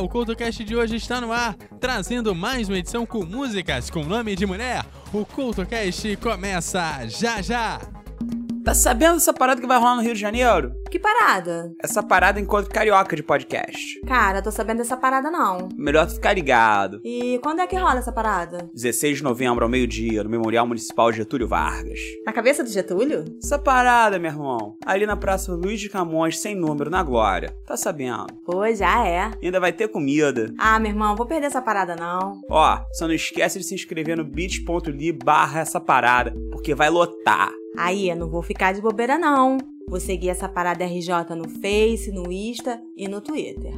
O CultoCast de hoje está no ar, trazendo mais uma edição com músicas com nome de mulher. O CultoCast começa já já! Tá sabendo dessa parada que vai rolar no Rio de Janeiro? Que parada? Essa parada encontro carioca de podcast. Cara, tô sabendo dessa parada não. Melhor tu ficar ligado. E quando é que rola essa parada? 16 de novembro ao meio-dia, no Memorial Municipal Getúlio Vargas. Na cabeça do Getúlio? Essa parada, meu irmão, ali na Praça Luiz de Camões, sem número, na Glória. Tá sabendo? Pô, já é. Ainda vai ter comida. Ah, meu irmão, vou perder essa parada não. Ó, só não esquece de se inscrever no bit.ly barra essa parada, porque vai lotar. Aí, eu não vou ficar de bobeira não. Vou seguir essa parada RJ no Face, no Insta e no Twitter.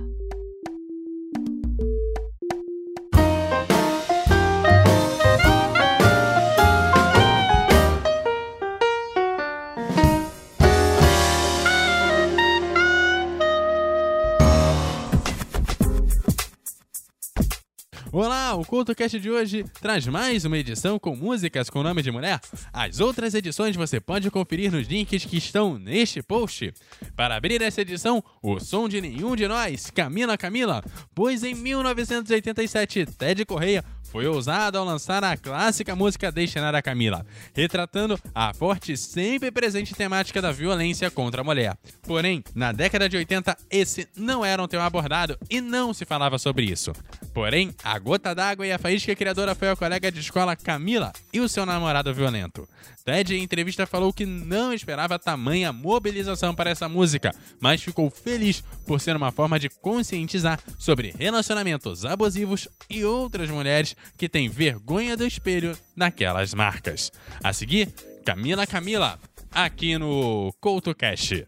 O CultoCast de hoje traz mais uma edição com músicas com nome de mulher. As outras edições você pode conferir nos links que estão neste post. Para abrir essa edição, o som de nenhum de nós, Camila Camila, pois em 1987 Ted Correia foi ousado ao lançar a clássica música Destinada a Camila, retratando a forte e sempre presente temática da violência contra a mulher. Porém, na década de 80, esse não era um tema abordado e não se falava sobre isso. Porém, a gota d'água e a faísca criadora foi a colega de escola Camila e o seu namorado violento. Ted, em entrevista, falou que não esperava tamanha mobilização para essa música, mas ficou feliz por ser uma forma de conscientizar sobre relacionamentos abusivos e outras mulheres que têm vergonha do espelho naquelas marcas. A seguir, Camila Camila, aqui no CoutoCast.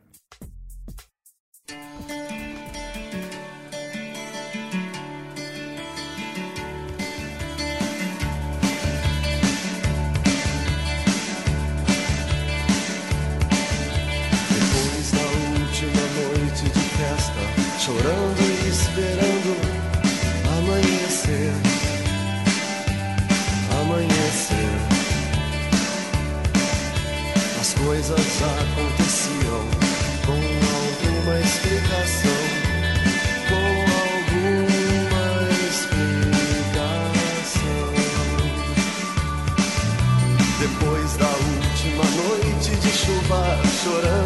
Aconteciam com alguma explicação. Com alguma explicação. Depois da última noite de chuva, chorando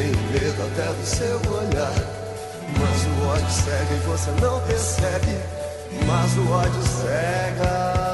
tenho medo até do seu olhar. Mas o ódio cega e você não percebe. Mas o ódio cega.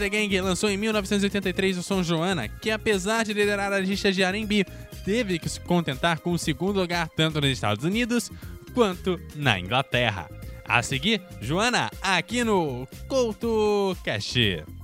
the Gang lançou em 1983 o som Joana, que apesar de liderar a lista de R&B, teve que se contentar com o segundo lugar tanto nos Estados Unidos quanto na Inglaterra. A seguir, Joana, aqui no Couto Cash.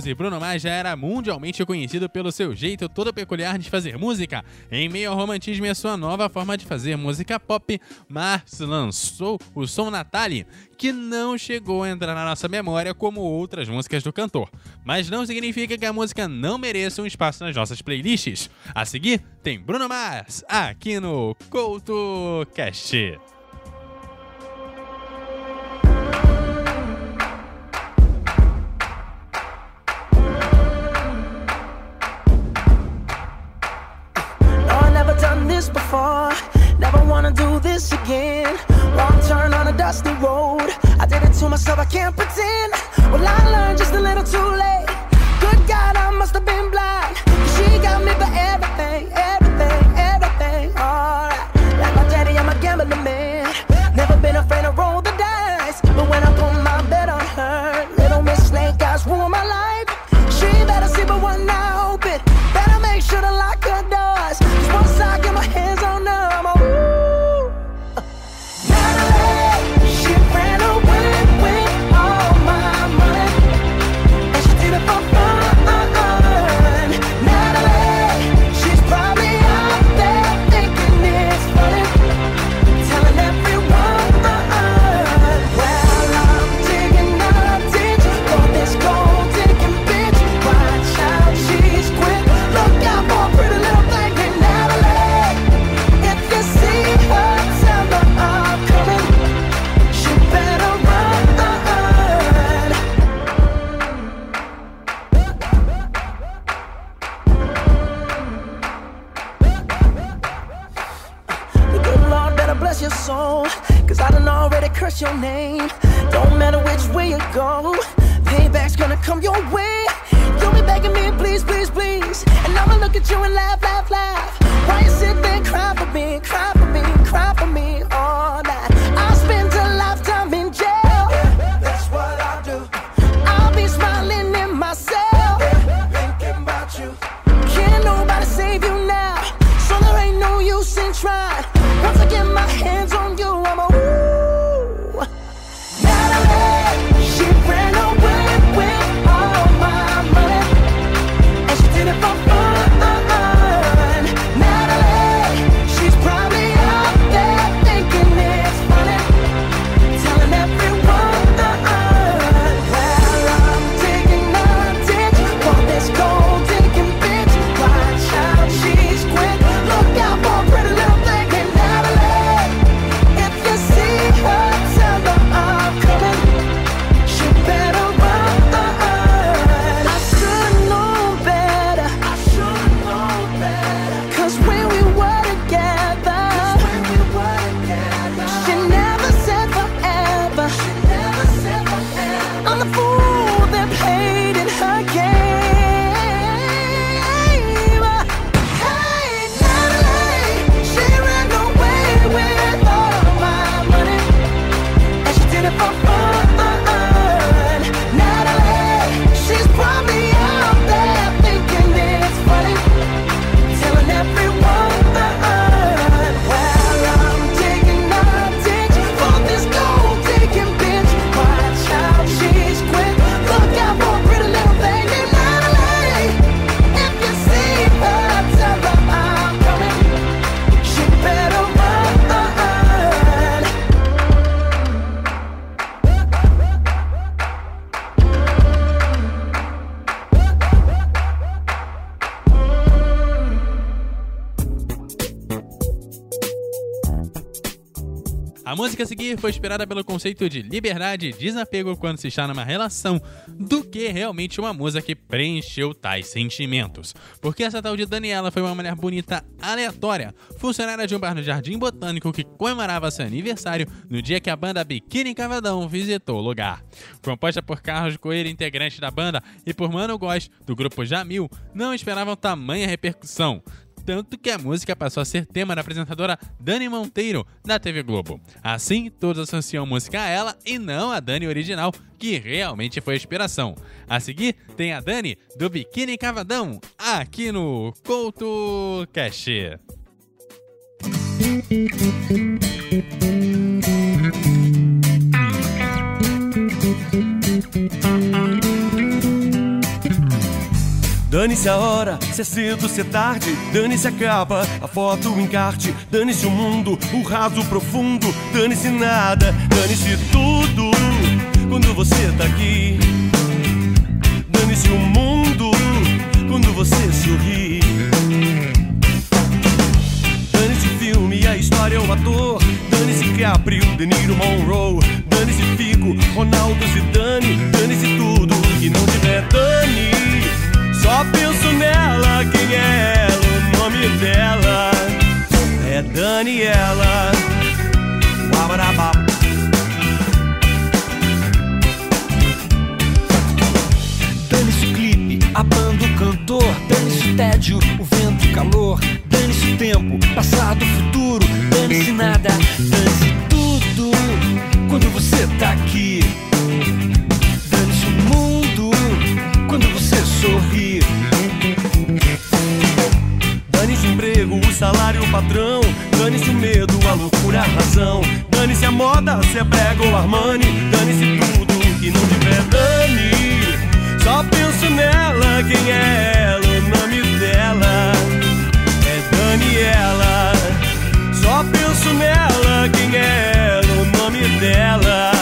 2012, Bruno Mars já era mundialmente conhecido pelo seu jeito todo peculiar de fazer música. Em meio ao romantismo e a sua nova forma de fazer música pop, Mars lançou o som Natalie, que não chegou a entrar na nossa memória como outras músicas do cantor. Mas não significa que a música não mereça um espaço nas nossas playlists. A seguir, tem Bruno Mars, aqui no CoutoCast. this before. Never wanna do this again. Wrong turn on a dusty road. I did it to myself, I can't pretend. Well, I learned just a little too late. Good God, I must have been blind. Trying. Once I get my hands on A música a seguir foi inspirada pelo conceito de liberdade e desapego quando se está numa relação, do que realmente uma música que preencheu tais sentimentos. Porque essa tal de Daniela foi uma mulher bonita aleatória, funcionária de um bar no Jardim Botânico que comemorava seu aniversário no dia que a banda Biquíni Cavadão visitou o lugar. Composta por Carlos Coelho, integrante da banda, e por Mano Góes, do grupo Jamil, não esperavam tamanha repercussão tanto que a música passou a ser tema da apresentadora Dani Monteiro da TV Globo. Assim, todos associam música a ela e não a Dani original, que realmente foi a inspiração. A seguir, tem a Dani do Biquíni Cavadão, aqui no Couto Cash. Dane-se a hora, se é cedo, se é tarde, dane-se a capa, a foto, o encarte, dane-se o mundo, o raso profundo, dane-se nada, dane-se tudo quando você tá aqui. Dane-se o mundo quando você sorri. Dane-se filme, a história, o ator, dane-se Caprio, De Niro, Monroe, dane-se Fico, Ronaldo, Zidane, dane-se tudo que não tiver dane. Só penso nela, quem é ela? O nome dela é Daniela. Dane-se o clipe, a banda, o cantor. Dane-se o tédio, o vento, o calor. Dane-se o tempo, passado, futuro. Dane-se nada, dane-se tudo. Quando você tá aqui patrão. Dane-se o medo, a loucura, a razão. Dane-se a moda, se é prego ou Armani. Dane-se tudo que não tiver dane. Só penso nela, quem é ela, o nome dela é Daniela. Só penso nela, quem é ela, o nome dela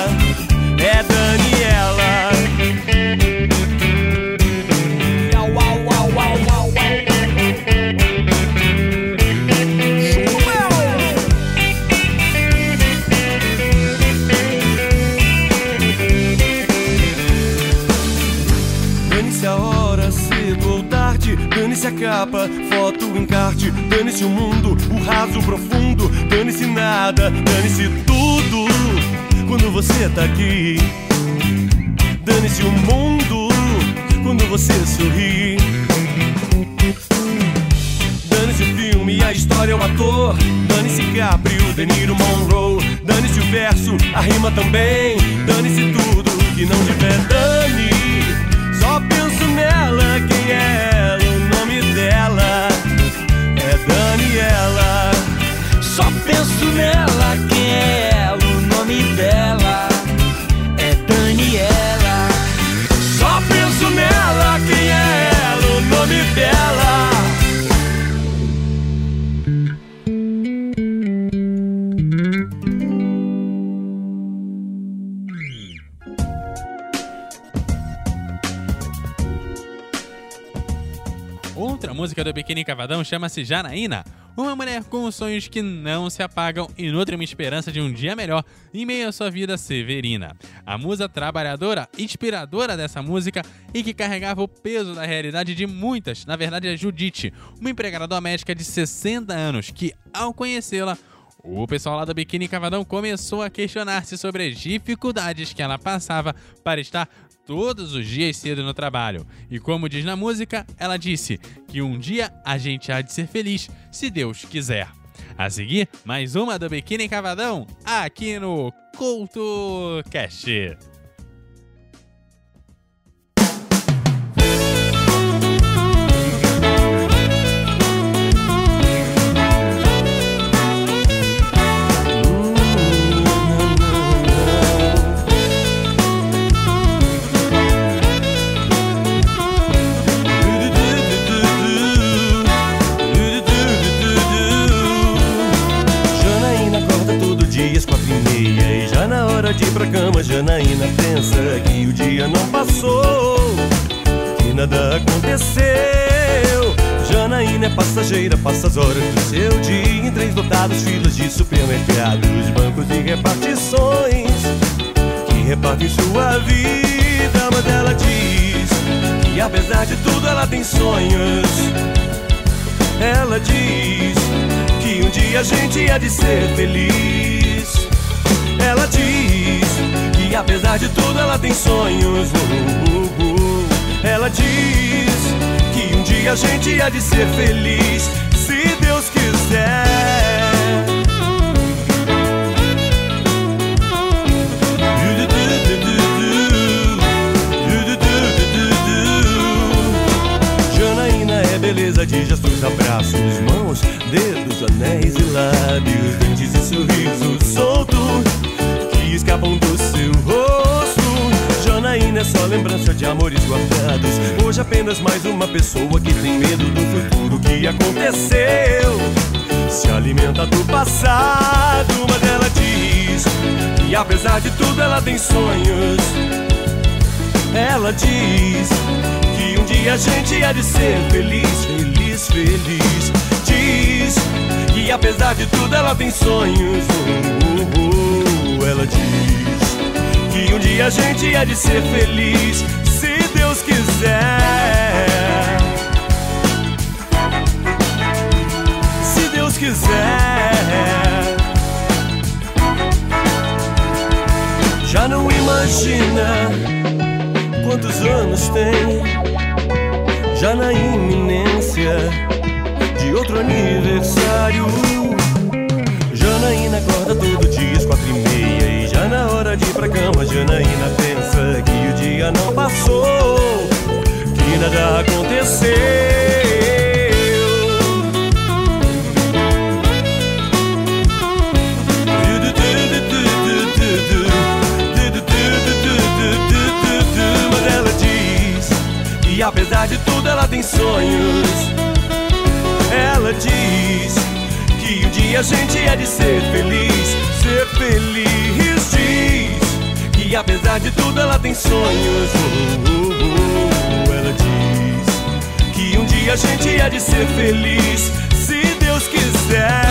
encarte. Dane-se o mundo, o raso, profundo. Dane-se nada, dane-se tudo. Quando você tá aqui. Dane-se o mundo. Quando você sorri. Dane-se o filme, a história, o ator. Dane-se Caprio, De Niro, Monroe. Dane-se o verso, a rima também. Dane-se tudo que não tiver dane. Só penso nela, quem é ela, o nome dela é Daniela. Só penso nela, quem é o nome dela música do Biquíni Cavadão chama-se Janaína. Uma mulher com sonhos que não se apagam e nutre uma esperança de um dia melhor em meio à sua vida severina. A musa trabalhadora, inspiradora dessa música e que carregava o peso da realidade de muitas, na verdade é Judite, uma empregada doméstica de 60 anos que, ao conhecê-la, o pessoal lá do Biquíni Cavadão começou a questionar-se sobre as dificuldades que ela passava para estar todos os dias cedo no trabalho. E como diz na música, ela disse que um dia a gente há de ser feliz, se Deus quiser. A seguir, mais uma do Biquíni Cavadão aqui no Culto Cast. Hora de ir pra cama Janaína pensa que o dia não passou Que nada aconteceu. Janaína é passageira, passa as horas do seu dia Em trens lotados, filas de supermercados Bancos e repartições Que repartem sua vida. Mas ela diz que apesar de tudo ela tem sonhos. Ela diz que um dia a gente há de ser feliz. Ela diz que apesar de tudo ela tem sonhos. Uh, uh, uh. Ela diz que um dia a gente há de ser feliz, se Deus quiser. Janaína é beleza de gestos, abraços, mãos, dedos, anéis e lábios, dentes e sorriso solto que escapam do seu rosto. Janaína é só lembrança de amores guardados. Hoje apenas mais uma pessoa que tem medo do futuro que aconteceu. Se alimenta do passado, mas ela diz que apesar de tudo ela tem sonhos. Ela diz que um dia a gente há de ser feliz, feliz, feliz. Diz que apesar de tudo ela tem sonhos. Uh, uh, uh. Ela diz que um dia a gente há de ser feliz, se Deus quiser. Se Deus quiser. Já não imagina quantos anos tem. já na iminência de outro aniversário. Pra cama, Janaína pensa que o dia não passou, que nada aconteceu. Mas ela diz que apesar de tudo ela tem sonhos. Ela diz que um dia a gente é de ser feliz, ser feliz. Que apesar de tudo ela tem sonhos. Oh, oh, oh. Ela diz que um dia a gente é de ser feliz, se Deus quiser.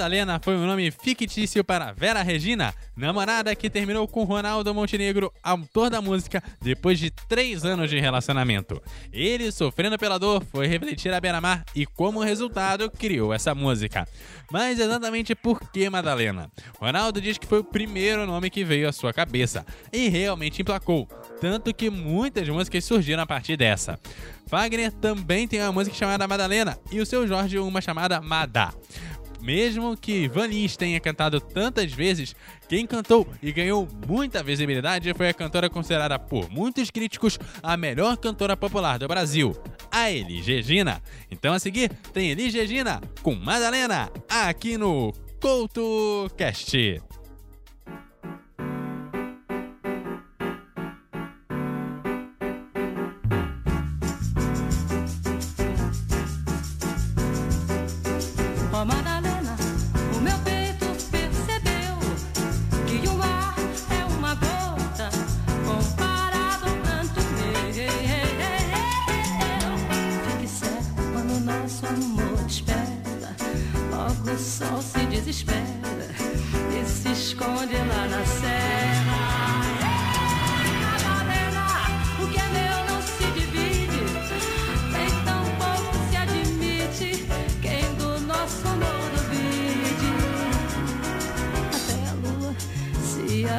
Madalena foi um nome fictício para Vera Regina, namorada que terminou com Ronaldo Montenegro, autor da música, depois de três anos de relacionamento. Ele, sofrendo pela dor, foi refletir a beira-mar e, como resultado, criou essa música. Mas exatamente por que Madalena? Ronaldo diz que foi o primeiro nome que veio à sua cabeça e realmente emplacou, tanto que muitas músicas surgiram a partir dessa. Wagner também tem uma música chamada Madalena e o seu Jorge uma chamada Madá. Mesmo que Van tenha cantado tantas vezes, quem cantou e ganhou muita visibilidade foi a cantora considerada por muitos críticos a melhor cantora popular do Brasil, a Elis Regina. Então a seguir tem Elis Regina com Madalena aqui no CoutoCast.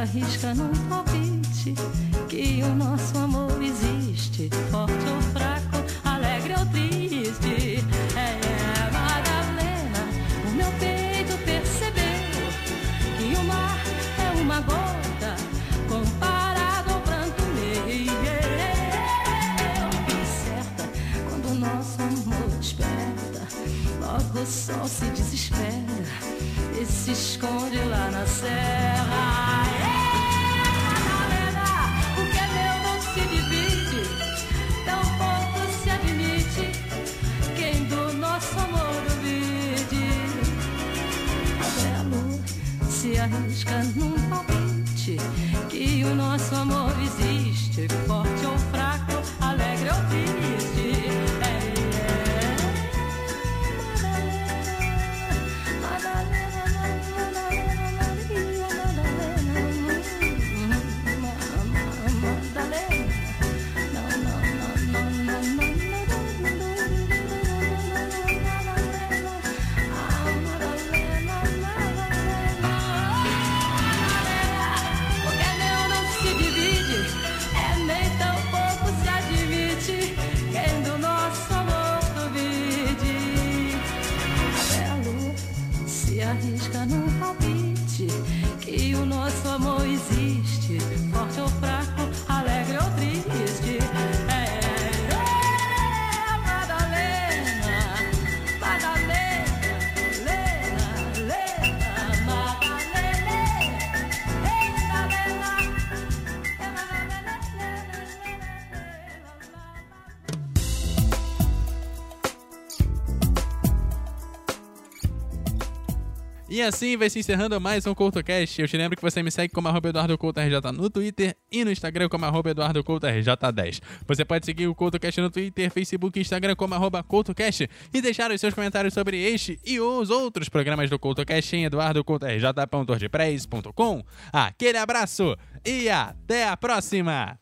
Arrisca num palpite que o nosso amor existe, forte ou fraco, alegre ou triste. É, Madalena, o meu peito percebeu que o mar é uma gota comparado ao pranto meu. Fique certa quando o nosso amor desperta, logo o sol se desespera e se esconde lá na serra. Se arrisca num palpite que o nosso amor existe, forte ou fraco, alegre ou triste. E assim vai se encerrando mais um CoutoCast. Eu te lembro que você me segue como arroba Eduardo Couto RJ no Twitter e no Instagram como arroba Eduardo Couto RJ10. Você pode seguir o CoutoCast no Twitter, Facebook e Instagram como CoutoCast e deixar os seus comentários sobre este e os outros programas do CoutoCast em eduardocoutorj.wordpress.com. Aquele abraço e até a próxima!